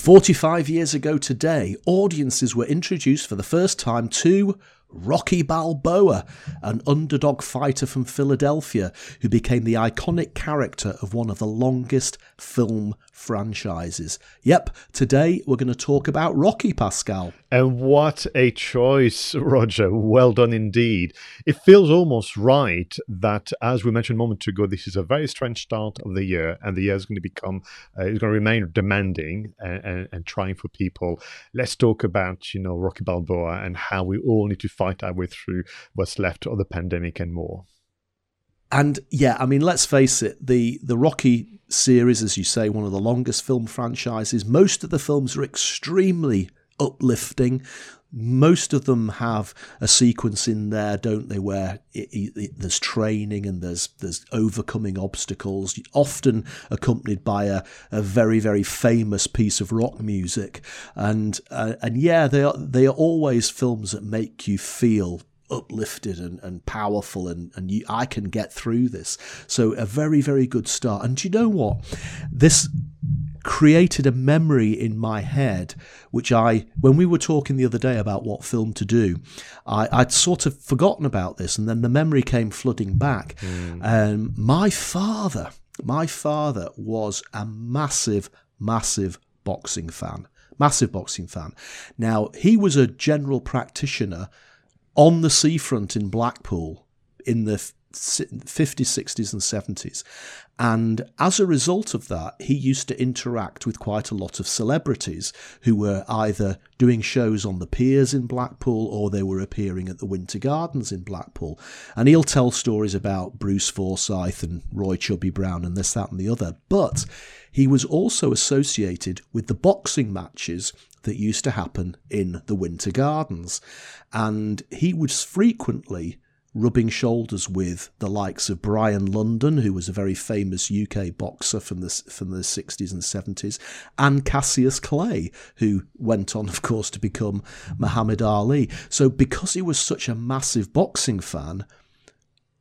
45 years ago today, audiences were introduced for the first time to Rocky Balboa, an underdog fighter from Philadelphia who became the iconic character of one of the longest film franchises. Yep, today we're going to talk about Rocky Pascal. And what a choice, Roger. Well done indeed. It feels almost right that, as we mentioned a moment ago, this is a very strange start of the year, and the year is going to become, uh, it's going to remain demanding and, and, and trying for people. Let's talk about, you know, Rocky Balboa and how we all need to fight our way through what's left of the pandemic and more. And yeah, I mean, let's face it, the the Rocky series, as you say, one of the longest film franchises. Most of the films are extremely uplifting. Most of them have a sequence in there, don't they, where it, it, there's training and there's there's overcoming obstacles, often accompanied by a, a very very famous piece of rock music, and uh, and yeah, they are they are always films that make you feel uplifted and, and powerful and, and you, I can get through this. So a very, very good start. And do you know what? This created a memory in my head, which I, when we were talking the other day about what film to do, I, would sort of forgotten about this, and then the memory came flooding back. Mm. Um, my father, my father was a massive, massive boxing fan, massive boxing fan. Now he was a general practitioner on the seafront in Blackpool in the 50s, 60s, and 70s. And as a result of that, he used to interact with quite a lot of celebrities who were either doing shows on the piers in Blackpool or they were appearing at the Winter Gardens in Blackpool. And he'll tell stories about Bruce Forsyth and Roy Chubby Brown and this, that, and the other. But he was also associated with the boxing matches that used to happen in the Winter Gardens. And he was frequently rubbing shoulders with the likes of Brian London, who was a very famous UK boxer from the from the 60s and 70s, and Cassius Clay, who went on, of course, to become Muhammad Ali. So, because he was such a massive boxing fan,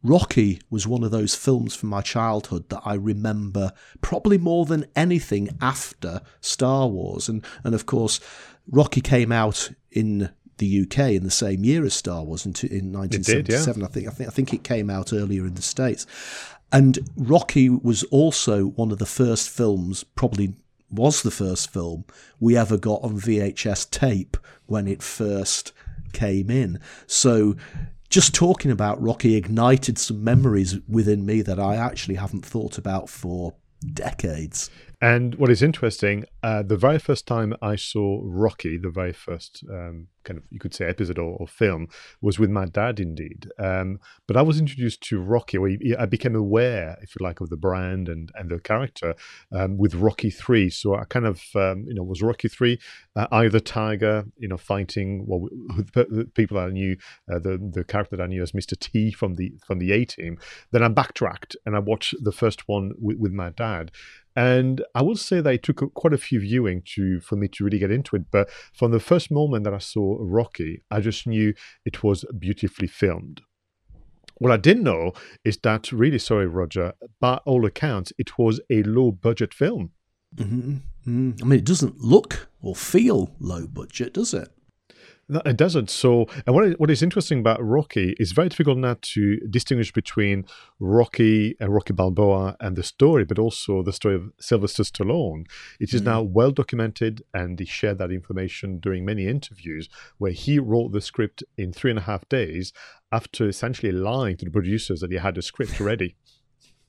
Rocky was one of those films from my childhood that I remember probably more than anything after Star Wars. And, and of course, Rocky came out in the UK in the same year as Star Wars in, in 1977. Did, yeah. I think I think I think it came out earlier in the states. And Rocky was also one of the first films, probably was the first film we ever got on VHS tape when it first came in. So just talking about Rocky ignited some memories within me that I actually haven't thought about for decades. And what is interesting, uh, the very first time I saw Rocky, the very first um, kind of, you could say, episode or, or film, was with my dad, indeed. Um, but I was introduced to Rocky, or I became aware, if you like, of the brand and, and the character um, with Rocky 3. So I kind of, um, you know, was Rocky 3, uh, the Tiger, you know, fighting well, the people I knew, uh, the, the character that I knew as Mr. T from the, from the A team. Then I backtracked and I watched the first one with, with my dad. And I will say that it took quite a few viewing to for me to really get into it. But from the first moment that I saw Rocky, I just knew it was beautifully filmed. What I didn't know is that, really sorry, Roger, by all accounts, it was a low budget film. Mm-hmm. Mm-hmm. I mean, it doesn't look or feel low budget, does it? No, it doesn't. So, and what what is interesting about Rocky is very difficult now to distinguish between Rocky and Rocky Balboa and the story, but also the story of Sylvester Stallone. It is mm. now well documented, and he shared that information during many interviews where he wrote the script in three and a half days after essentially lying to the producers that he had a script ready.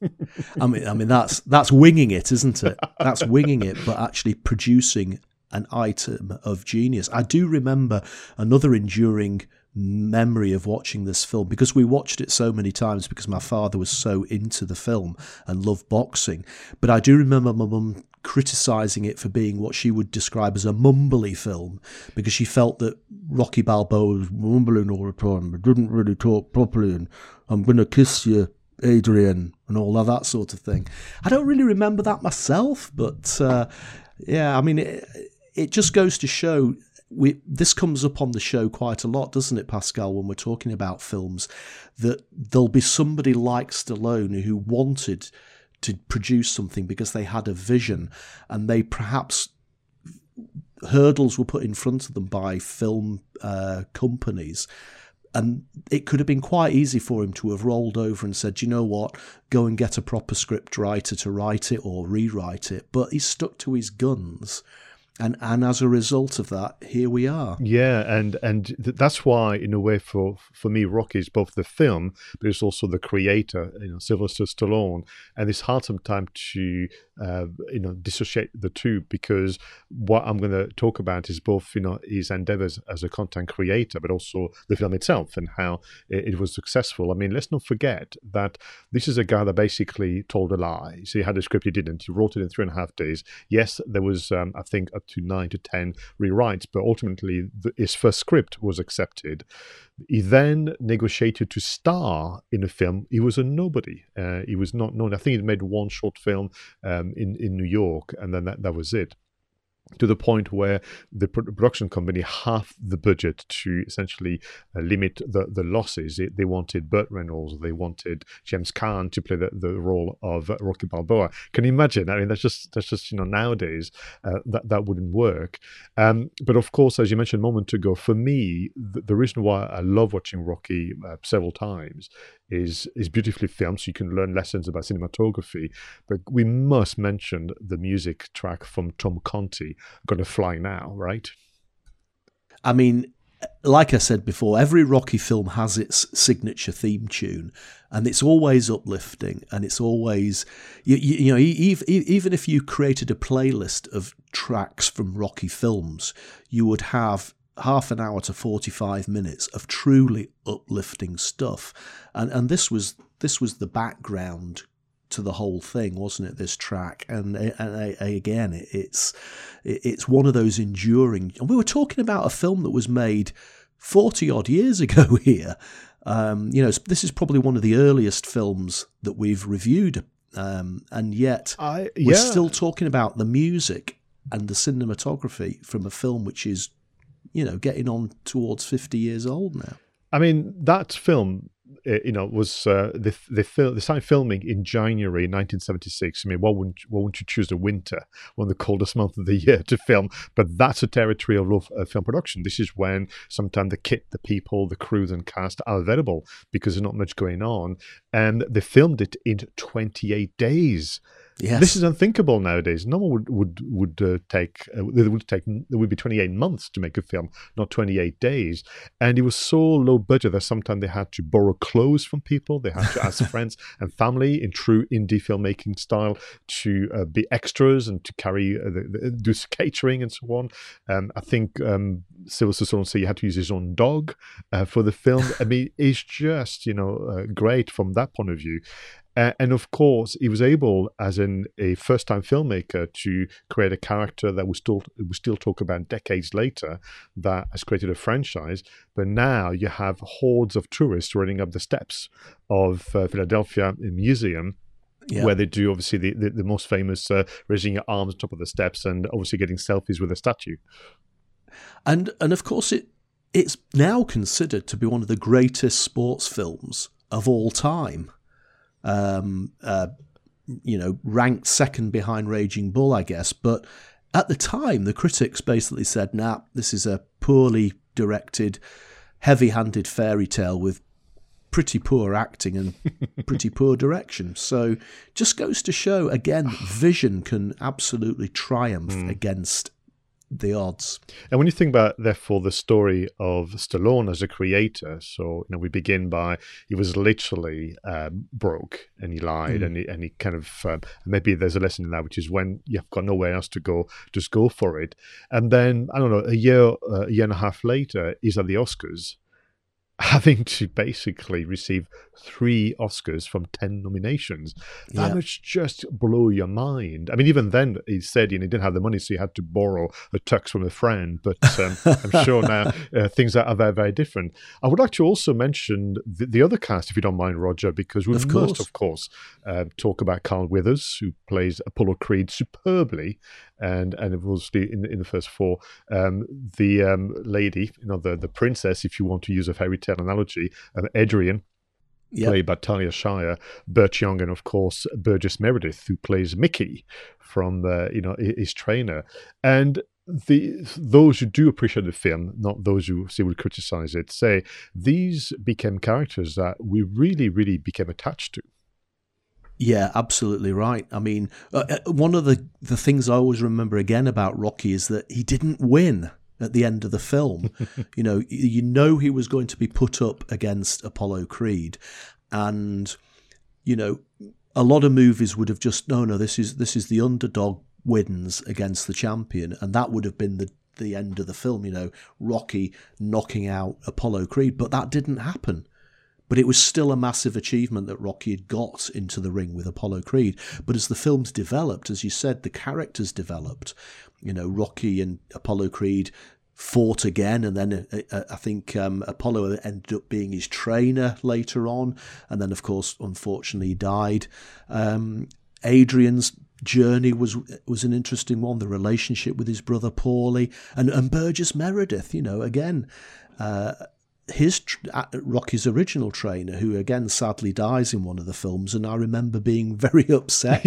I mean, I mean that's that's winging it, isn't it? That's winging it, but actually producing an item of genius. I do remember another enduring memory of watching this film because we watched it so many times because my father was so into the film and loved boxing. But I do remember my mum criticizing it for being what she would describe as a mumbly film because she felt that Rocky Balboa was mumbling all the time, but didn't really talk properly, and I'm going to kiss you, Adrian, and all of that sort of thing. I don't really remember that myself, but uh, yeah, I mean, it, it just goes to show we this comes up on the show quite a lot, doesn't it, Pascal? When we're talking about films, that there'll be somebody like Stallone who wanted to produce something because they had a vision, and they perhaps hurdles were put in front of them by film uh, companies. And it could have been quite easy for him to have rolled over and said, you know what, go and get a proper script writer to write it or rewrite it. But he stuck to his guns and and as a result of that, here we are. Yeah, and and th- that's why, in a way, for for me, Rocky is both the film, but it's also the creator, you know, Sylvester Stallone, and it's hard sometimes to uh, you know dissociate the two because what I'm going to talk about is both you know his endeavors as a content creator, but also the film itself and how it, it was successful. I mean, let's not forget that this is a guy that basically told a lie. So he had a script, he didn't. He wrote it in three and a half days. Yes, there was, um, I think, up to nine to ten rewrites, but ultimately the, his first script was accepted. He then negotiated to star in a film. He was a nobody. Uh, he was not known. I think he made one short film um, in in New York, and then that, that was it to the point where the production company half the budget to essentially uh, limit the, the losses. It, they wanted Burt Reynolds, they wanted James Caan to play the, the role of Rocky Balboa. Can you imagine? I mean, that's just that's just you know nowadays uh, that that wouldn't work. Um, but of course, as you mentioned a moment ago, for me, the, the reason why I love watching Rocky uh, several times is is beautifully filmed, so you can learn lessons about cinematography. But we must mention the music track from Tom Conti, "Gonna Fly Now," right? I mean, like I said before, every Rocky film has its signature theme tune, and it's always uplifting, and it's always you, you, you know even if you created a playlist of tracks from Rocky films, you would have half an hour to 45 minutes of truly uplifting stuff and and this was this was the background to the whole thing wasn't it this track and, and, again it's it's one of those enduring and we were talking about a film that was made 40 odd years ago here um, you know this is probably one of the earliest films that we've reviewed um, and yet I, yeah. we're still talking about the music and the cinematography from a film which is you know, getting on towards 50 years old now. I mean, that film, you know, was uh, the the fil- they started filming in January 1976. I mean, why wouldn't why wouldn't you choose the winter, one of the coldest months of the year, to film? But that's a territory of uh, film production. This is when sometimes the kit, the people, the crews and cast are available because there's not much going on, and they filmed it in 28 days. Yes. This is unthinkable nowadays. No one would would would uh, take uh, it would take it would be 28 months to make a film, not 28 days. And it was so low budget that sometimes they had to borrow clothes from people. They had to ask friends and family in true indie filmmaking style to uh, be extras and to carry uh, the, the, do catering and so on. Um, I think um, Sylvester Stallone said he had to use his own dog uh, for the film. I mean, it's just you know uh, great from that point of view. And of course, he was able, as in a first-time filmmaker, to create a character that we still we still talk about decades later, that has created a franchise. But now you have hordes of tourists running up the steps of uh, Philadelphia Museum. Yeah. Where they do obviously the, the, the most famous uh, raising your arms on top of the steps and obviously getting selfies with a statue, and and of course it it's now considered to be one of the greatest sports films of all time um, uh, you know, ranked second behind Raging Bull, I guess. But at the time, the critics basically said, nah, this is a poorly directed, heavy handed fairy tale with pretty poor acting and pretty poor direction. So just goes to show, again, vision can absolutely triumph mm. against the odds. And when you think about, therefore, the story of Stallone as a creator, so you know, we begin by he was literally um, broke and he lied mm. and he and he kind of um, maybe there's a lesson in that, which is when you've got nowhere else to go, just go for it. And then I don't know, a year, uh, a year and a half later, he's at the Oscars. Having to basically receive three Oscars from 10 nominations. That Yeah. must just blow your mind. I mean, even then, he said you know, he didn't have the money, so he had to borrow a tux from a friend. But um, I'm sure now uh, things are, very, very different. I would like to also mention the, the other cast, if you don't mind, Roger, because we Of must, course. of course, uh, talk about Carl Weathers, who plays Apollo Creed superbly. And and obviously in in the first four, um, the um, lady, you know, the the princess, if you want to use a fairy tale analogy, um, Adrian, Yeah. played by Talia Shire, Burt Young, and of course Burgess Meredith, who plays Mickey from uh, you know his trainer, and. The those who do appreciate the film, not those who say would criticize it, say these became characters that we really, really became attached to. Yeah, absolutely right. I mean, uh, uh, one of the, the things I always remember again about Rocky is that he didn't win at the end of the film. you know, you know he was going to be put up against Apollo Creed, and you know, a lot of movies would have just no, no, this is this is the underdog wins against the champion, and that would have been the the end of the film. You know, Rocky knocking out Apollo Creed, but that didn't happen. But it was still a massive achievement that Rocky had got into the ring with Apollo Creed. But as the films developed, as you said, the characters developed. You know, Rocky and Apollo Creed fought again, and then uh, uh, I think um, Apollo ended up being his trainer later on, and then of course, unfortunately, died. Um, Adrian's journey was was an interesting one. The relationship with his brother Paulie and and Burgess Meredith. You know, again. Uh, his uh, Rocky's original trainer, who again sadly dies in one of the films, and I remember being very upset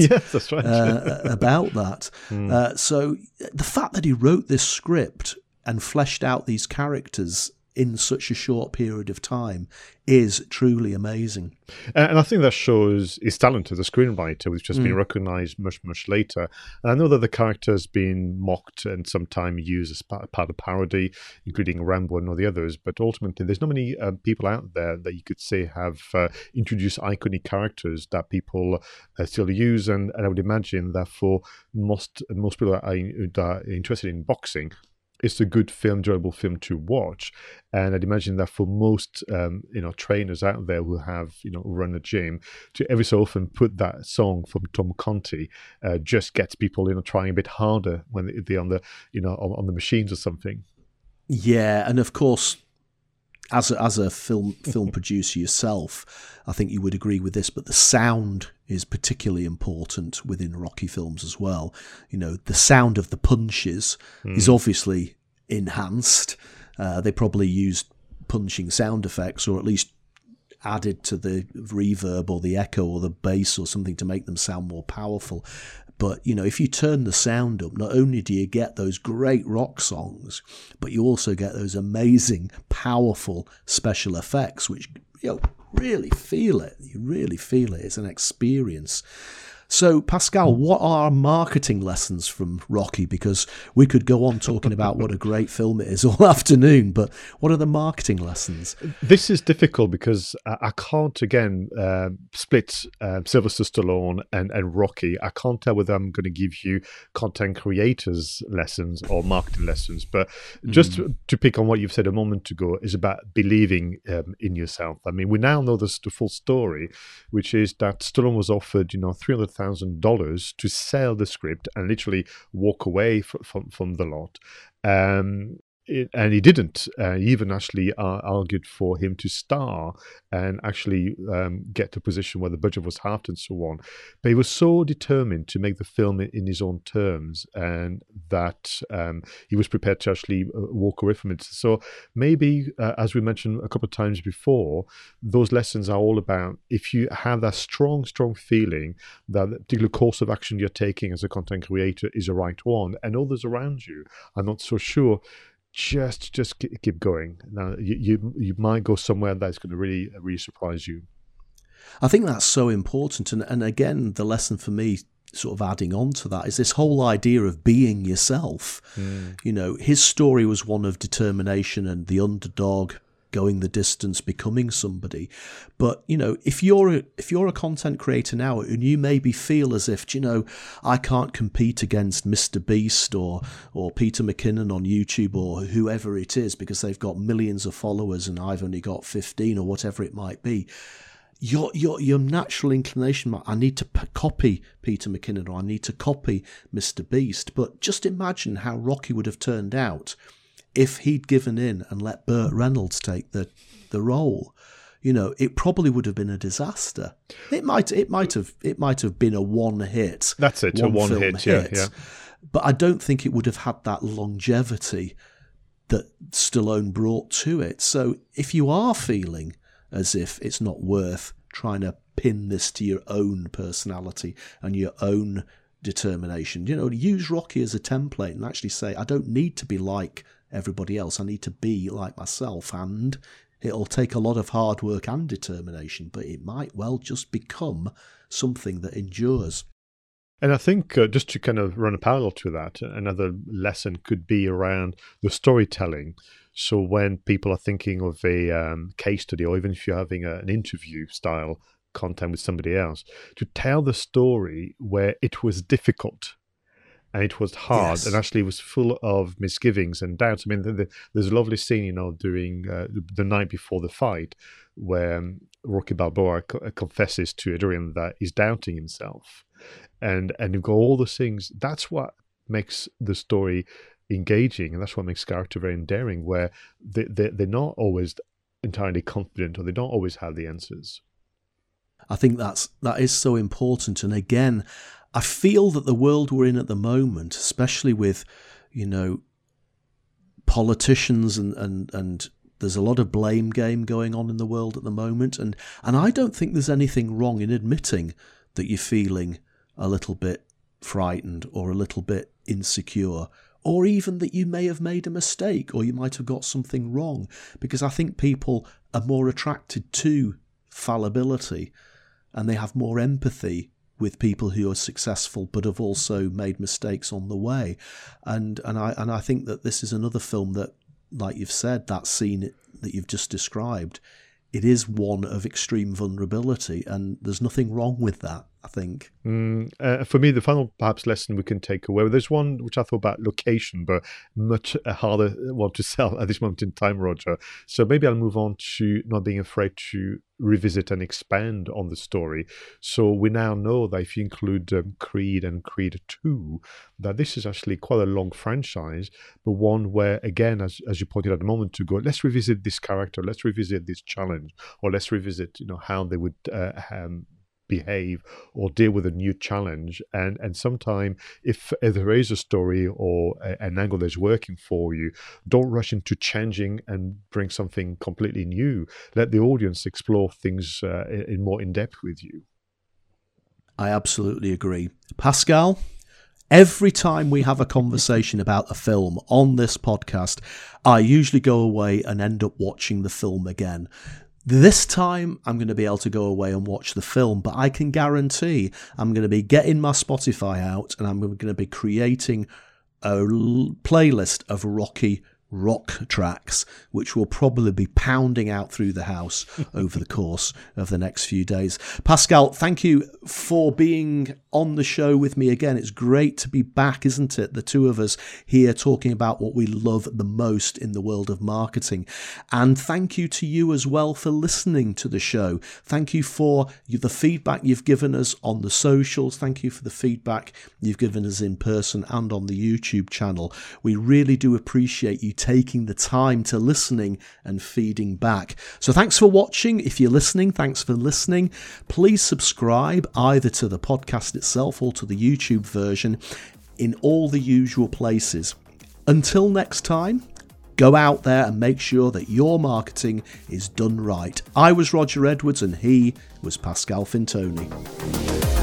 right. uh, about that. Uh, so the fact that he wrote this script and fleshed out these characters in such a short period of time is truly amazing. And I think that shows his talent as a screenwriter, which has Mm. been recognized much, much later. And I know that the character has been mocked and sometimes used as part of parody, including Rambo and all the others. But ultimately, there's not many uh, people out there that you could say have uh, introduced iconic characters that people uh, still use. And, and I would imagine that for most most people that are, that are interested in boxing, it's a good film, enjoyable film to watch. And I'd imagine that for most, um, you know, trainers out there who have, you know, run a gym, to every so often put that song from Tom Conti uh, just gets people, you know, trying a bit harder when they're on the, you know, on, on the machines or something. Yeah, and of course, as a, as a film film producer yourself, I think you would agree with this. But the sound is particularly important within Rocky films as well. You know, the sound of the punches is obviously enhanced. Uh, they probably used punching sound effects, or at least added to the reverb or the echo or the bass or something to make them sound more powerful. But you know, if you turn the sound up, not only do you get those great rock songs, but you also get those amazing, powerful special effects, which you know, really feel it. You really feel it. It's an experience. So, Pascal, what are marketing lessons from Rocky? Because we could go on talking about what a great film it is all afternoon, but what are the marketing lessons? This is difficult because I, can't again um split um, Sylvester Stallone and, and Rocky. I can't tell whether I'm going to give you content creators lessons or marketing lessons. But just to, to pick on what you've said a moment ago is about believing um, in yourself. I mean, we now know this, the full story, which is that Stallone was offered, you know, three thousand dollars to sell the script and literally walk away from from, from the lot. Um, and he didn't. Uh, he even actually uh, argued for him to star and actually um, get to a position where the budget was halved and so on. But he was so determined to make the film in, in his own terms and that um, he was prepared to actually uh, walk away from it. So maybe, uh, as we mentioned a couple of times before, those lessons are all about if you have that strong, strong feeling that the particular course of action you're taking as a content creator is the right one, and others around you are not so sure just just keep going. Now you you, you might go somewhere that's going to really really surprise you. I think that's so important. And, and again, the lesson for me, sort of adding on to that, is this whole idea of being yourself. Mm. You know, his story was one of determination and the underdog going the distance, becoming somebody. But you know, if you're a, if you're a content creator now, and you maybe feel as if you know, I can't compete against Mr. Beast or or Peter McKinnon on YouTube or whoever it is because they've got millions of followers and I've only got fifteen or whatever it might be your your your natural inclination I need to p- copy Peter McKinnon or I need to copy Mr Beast but just imagine how Rocky would have turned out if he'd given in and let Burt Reynolds take the the role you know it probably would have been a disaster. It might it might have it might have been a one hit. That's it one a one hit, hit yeah yeah. But I don't think it would have had that longevity that Stallone brought to it. So if you are feeling as if it's not worth trying to pin this to your own personality and your own determination. You know, use Rocky as a template and actually say, I don't need to be like everybody else. I need to be like myself. And it'll take a lot of hard work and determination, but it might well just become something that endures. And I think uh, just to kind of run a parallel to that, another lesson could be around the storytelling. So when people are thinking of a um, case study, or even if you're having a, an interview style content with somebody else, to tell the story where it was difficult and it was hard yes. and actually was full of misgivings and doubts. I mean, the, the, there's a lovely scene, you know, during uh, the night before the fight where um, Rocky Balboa co- uh, confesses to Adrian that he's doubting himself, and and you've got all those things. That's what makes the story engaging, and that's what makes character very endearing. Where they, they they're not always entirely confident, or they don't always have the answers. I think that's that is so important. And again, I feel that the world we're in at the moment, especially with, you know, politicians and and and there's a lot of blame game going on in the world at the moment, and and I don't think there's anything wrong in admitting that you're feeling a little bit frightened or a little bit insecure or even that you may have made a mistake or you might have got something wrong. Because I think people are more attracted to fallibility and they have more empathy with people who are successful but have also made mistakes on the way. And and I and I think that this is another film that, like you've said, that scene that you've just described, it is one of extreme vulnerability, and there's nothing wrong with that. I think. Mm, uh, for me, the final perhaps lesson we can take away. There's one which I thought about location, but much uh, harder one to sell at this moment in time, Roger. So maybe I'll move on to not being afraid to revisit and expand on the story. So we now know that if you include um, Creed and Creed 2, that this is actually quite a long franchise, but one where, again, as, as you pointed out a moment ago, let's revisit this character, let's revisit this challenge, or let's revisit, you know, how they would uh, um, behave or deal with a new challenge. And and sometime if, if there is a story or a, an angle that's working for you, don't rush into changing and bring something completely new. Let the audience explore things uh, in more in depth with you. I absolutely agree, Pascal. Every time we have a conversation about a film on this podcast, I usually go away and end up watching the film again. This time, I'm going to be able to go away and watch the film, but I can guarantee I'm going to be getting my Spotify out and I'm going to be creating a playlist of Rocky rock tracks, which will probably be pounding out through the house over the course of the next few days. Pascal, thank you for being on the show with me again. It's great to be back, isn't it? The two of us here talking about what we love the most in the world of marketing. And thank you to you as well for listening to the show. Thank you for the feedback you've given us on the socials. Thank you for the feedback you've given us in person and on the YouTube channel. We really do appreciate you taking the time to listening and feeding back. So thanks for watching. If you're listening, thanks for listening. Please subscribe either to the podcast itself or to the YouTube version in all the usual places. Until next time, go out there and make sure that your marketing is done right. I was Roger Edwards and he was Pascal Fintoni.